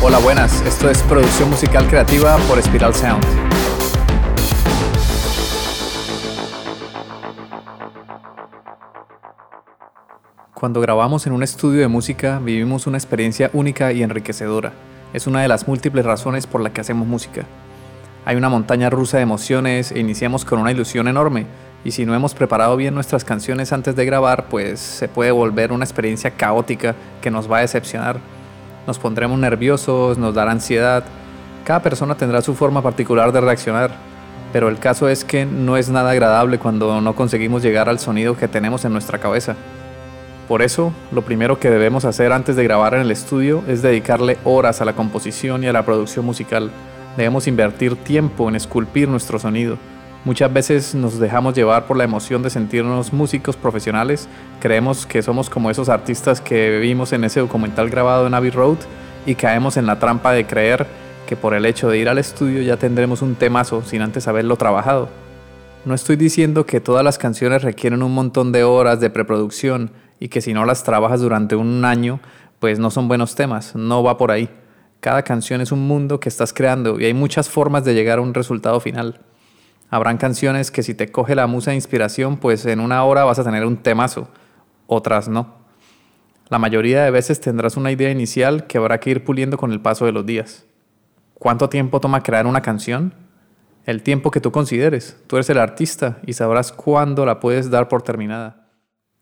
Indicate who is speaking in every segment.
Speaker 1: Hola, buenas. Esto es producción musical creativa por Spiral Sound. Cuando grabamos en un estudio de música vivimos una experiencia única y enriquecedora. Es una de las múltiples razones por la que hacemos música. Hay una montaña rusa de emociones e iniciamos con una ilusión enorme, y si no hemos preparado bien nuestras canciones antes de grabar, pues se puede volver una experiencia caótica que nos va a decepcionar nos pondremos nerviosos, nos dará ansiedad. Cada persona tendrá su forma particular de reaccionar, pero el caso es que no es nada agradable cuando no conseguimos llegar al sonido que tenemos en nuestra cabeza. Por eso, lo primero que debemos hacer antes de grabar en el estudio es dedicarle horas a la composición y a la producción musical. Debemos invertir tiempo en esculpir nuestro sonido. Muchas veces nos dejamos llevar por la emoción de sentirnos músicos profesionales, creemos que somos como esos artistas que vimos en ese documental grabado en Abbey Road y caemos en la trampa de creer que por el hecho de ir al estudio ya tendremos un temazo sin antes haberlo trabajado. No estoy diciendo que todas las canciones requieren un montón de horas de preproducción y que si no las trabajas durante un año, pues no son buenos temas, no va por ahí. Cada canción es un mundo que estás creando y hay muchas formas de llegar a un resultado final. Habrán canciones que si te coge la musa de inspiración, pues en una hora vas a tener un temazo, otras no. La mayoría de veces tendrás una idea inicial que habrá que ir puliendo con el paso de los días. ¿Cuánto tiempo toma crear una canción? El tiempo que tú consideres. Tú eres el artista y sabrás cuándo la puedes dar por terminada.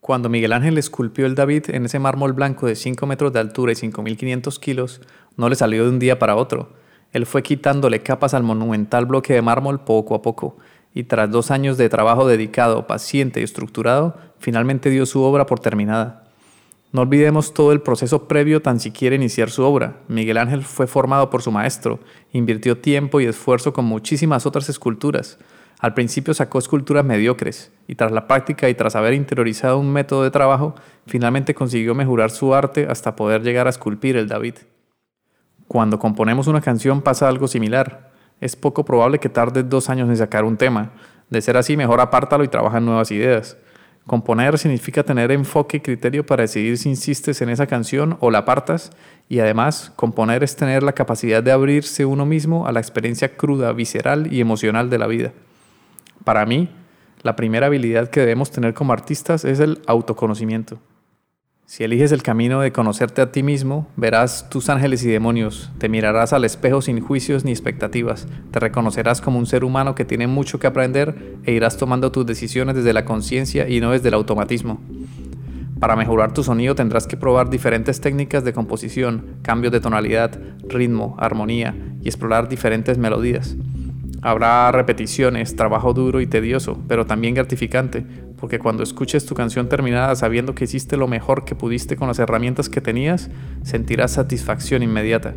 Speaker 1: Cuando Miguel Ángel esculpió el David en ese mármol blanco de 5 metros de altura y 5.500 kilos, no le salió de un día para otro él fue quitándole capas al monumental bloque de mármol poco a poco, y tras dos años de trabajo dedicado, paciente y estructurado, finalmente dio su obra por terminada. No olvidemos todo el proceso previo tan siquiera iniciar su obra. Miguel Ángel fue formado por su maestro, invirtió tiempo y esfuerzo con muchísimas otras esculturas. Al principio sacó esculturas mediocres, y tras la práctica y tras haber interiorizado un método de trabajo, finalmente consiguió mejorar su arte hasta poder llegar a esculpir el David. Cuando componemos una canción pasa algo similar. Es poco probable que tardes dos años en sacar un tema. De ser así, mejor apártalo y trabaja en nuevas ideas. Componer significa tener enfoque y criterio para decidir si insistes en esa canción o la apartas, y además, componer es tener la capacidad de abrirse uno mismo a la experiencia cruda, visceral y emocional de la vida. Para mí, la primera habilidad que debemos tener como artistas es el autoconocimiento. Si eliges el camino de conocerte a ti mismo, verás tus ángeles y demonios, te mirarás al espejo sin juicios ni expectativas, te reconocerás como un ser humano que tiene mucho que aprender e irás tomando tus decisiones desde la conciencia y no desde el automatismo. Para mejorar tu sonido tendrás que probar diferentes técnicas de composición, cambios de tonalidad, ritmo, armonía y explorar diferentes melodías. Habrá repeticiones, trabajo duro y tedioso, pero también gratificante, porque cuando escuches tu canción terminada sabiendo que hiciste lo mejor que pudiste con las herramientas que tenías, sentirás satisfacción inmediata.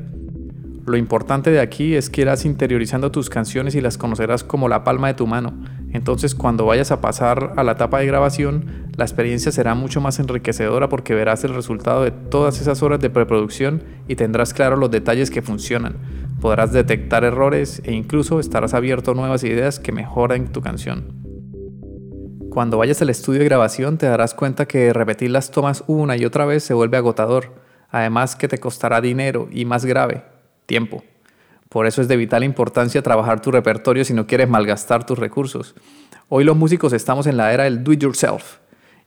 Speaker 1: Lo importante de aquí es que irás interiorizando tus canciones y las conocerás como la palma de tu mano. Entonces cuando vayas a pasar a la etapa de grabación, la experiencia será mucho más enriquecedora porque verás el resultado de todas esas horas de preproducción y tendrás claro los detalles que funcionan. Podrás detectar errores e incluso estarás abierto a nuevas ideas que mejoren tu canción. Cuando vayas al estudio de grabación te darás cuenta que repetir las tomas una y otra vez se vuelve agotador, además que te costará dinero y más grave, tiempo. Por eso es de vital importancia trabajar tu repertorio si no quieres malgastar tus recursos. Hoy los músicos estamos en la era del do it yourself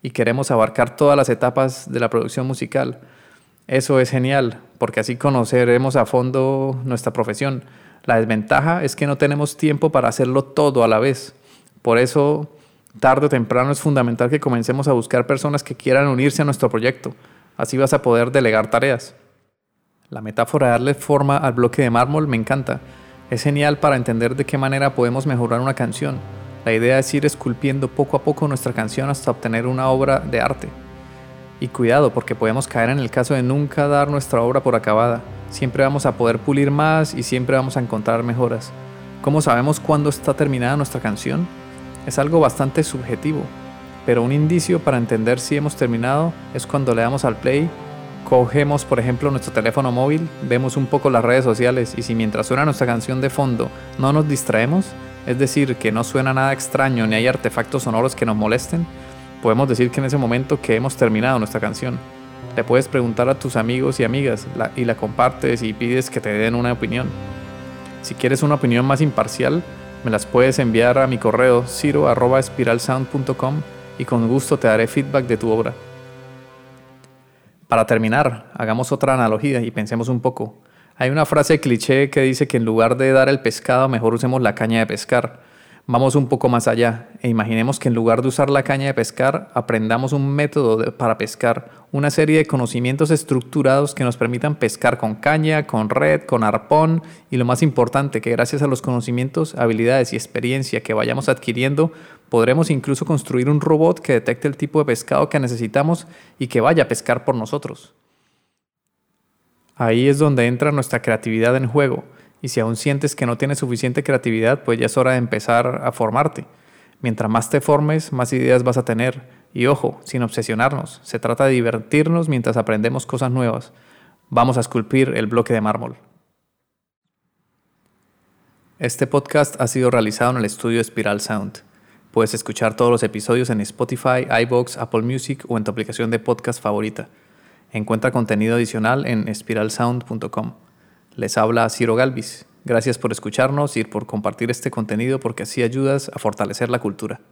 Speaker 1: y queremos abarcar todas las etapas de la producción musical. Eso es genial, porque así conoceremos a fondo nuestra profesión. La desventaja es que no tenemos tiempo para hacerlo todo a la vez. Por eso Tarde o temprano es fundamental que comencemos a buscar personas que quieran unirse a nuestro proyecto. Así vas a poder delegar tareas. La metáfora de darle forma al bloque de mármol me encanta. Es genial para entender de qué manera podemos mejorar una canción. La idea es ir esculpiendo poco a poco nuestra canción hasta obtener una obra de arte. Y cuidado, porque podemos caer en el caso de nunca dar nuestra obra por acabada. Siempre vamos a poder pulir más y siempre vamos a encontrar mejoras. ¿Cómo sabemos cuándo está terminada nuestra canción? Es algo bastante subjetivo, pero un indicio para entender si hemos terminado es cuando le damos al play, cogemos por ejemplo nuestro teléfono móvil, vemos un poco las redes sociales y si mientras suena nuestra canción de fondo no nos distraemos, es decir, que no suena nada extraño ni hay artefactos sonoros que nos molesten, podemos decir que en ese momento que hemos terminado nuestra canción. Le puedes preguntar a tus amigos y amigas y la compartes y pides que te den una opinión. Si quieres una opinión más imparcial, me las puedes enviar a mi correo ciro.espiralsound.com y con gusto te daré feedback de tu obra. Para terminar, hagamos otra analogía y pensemos un poco. Hay una frase cliché que dice que en lugar de dar el pescado, mejor usemos la caña de pescar. Vamos un poco más allá e imaginemos que en lugar de usar la caña de pescar, aprendamos un método para pescar, una serie de conocimientos estructurados que nos permitan pescar con caña, con red, con arpón y lo más importante, que gracias a los conocimientos, habilidades y experiencia que vayamos adquiriendo, podremos incluso construir un robot que detecte el tipo de pescado que necesitamos y que vaya a pescar por nosotros. Ahí es donde entra nuestra creatividad en juego y si aún sientes que no tienes suficiente creatividad, pues ya es hora de empezar a formarte. Mientras más te formes, más ideas vas a tener. Y ojo, sin obsesionarnos, se trata de divertirnos mientras aprendemos cosas nuevas. Vamos a esculpir el bloque de mármol. Este podcast ha sido realizado en el estudio Spiral Sound. Puedes escuchar todos los episodios en Spotify, iBox, Apple Music o en tu aplicación de podcast favorita. Encuentra contenido adicional en spiralsound.com. Les habla Ciro Galvis. Gracias por escucharnos y por compartir este contenido porque así ayudas a fortalecer la cultura.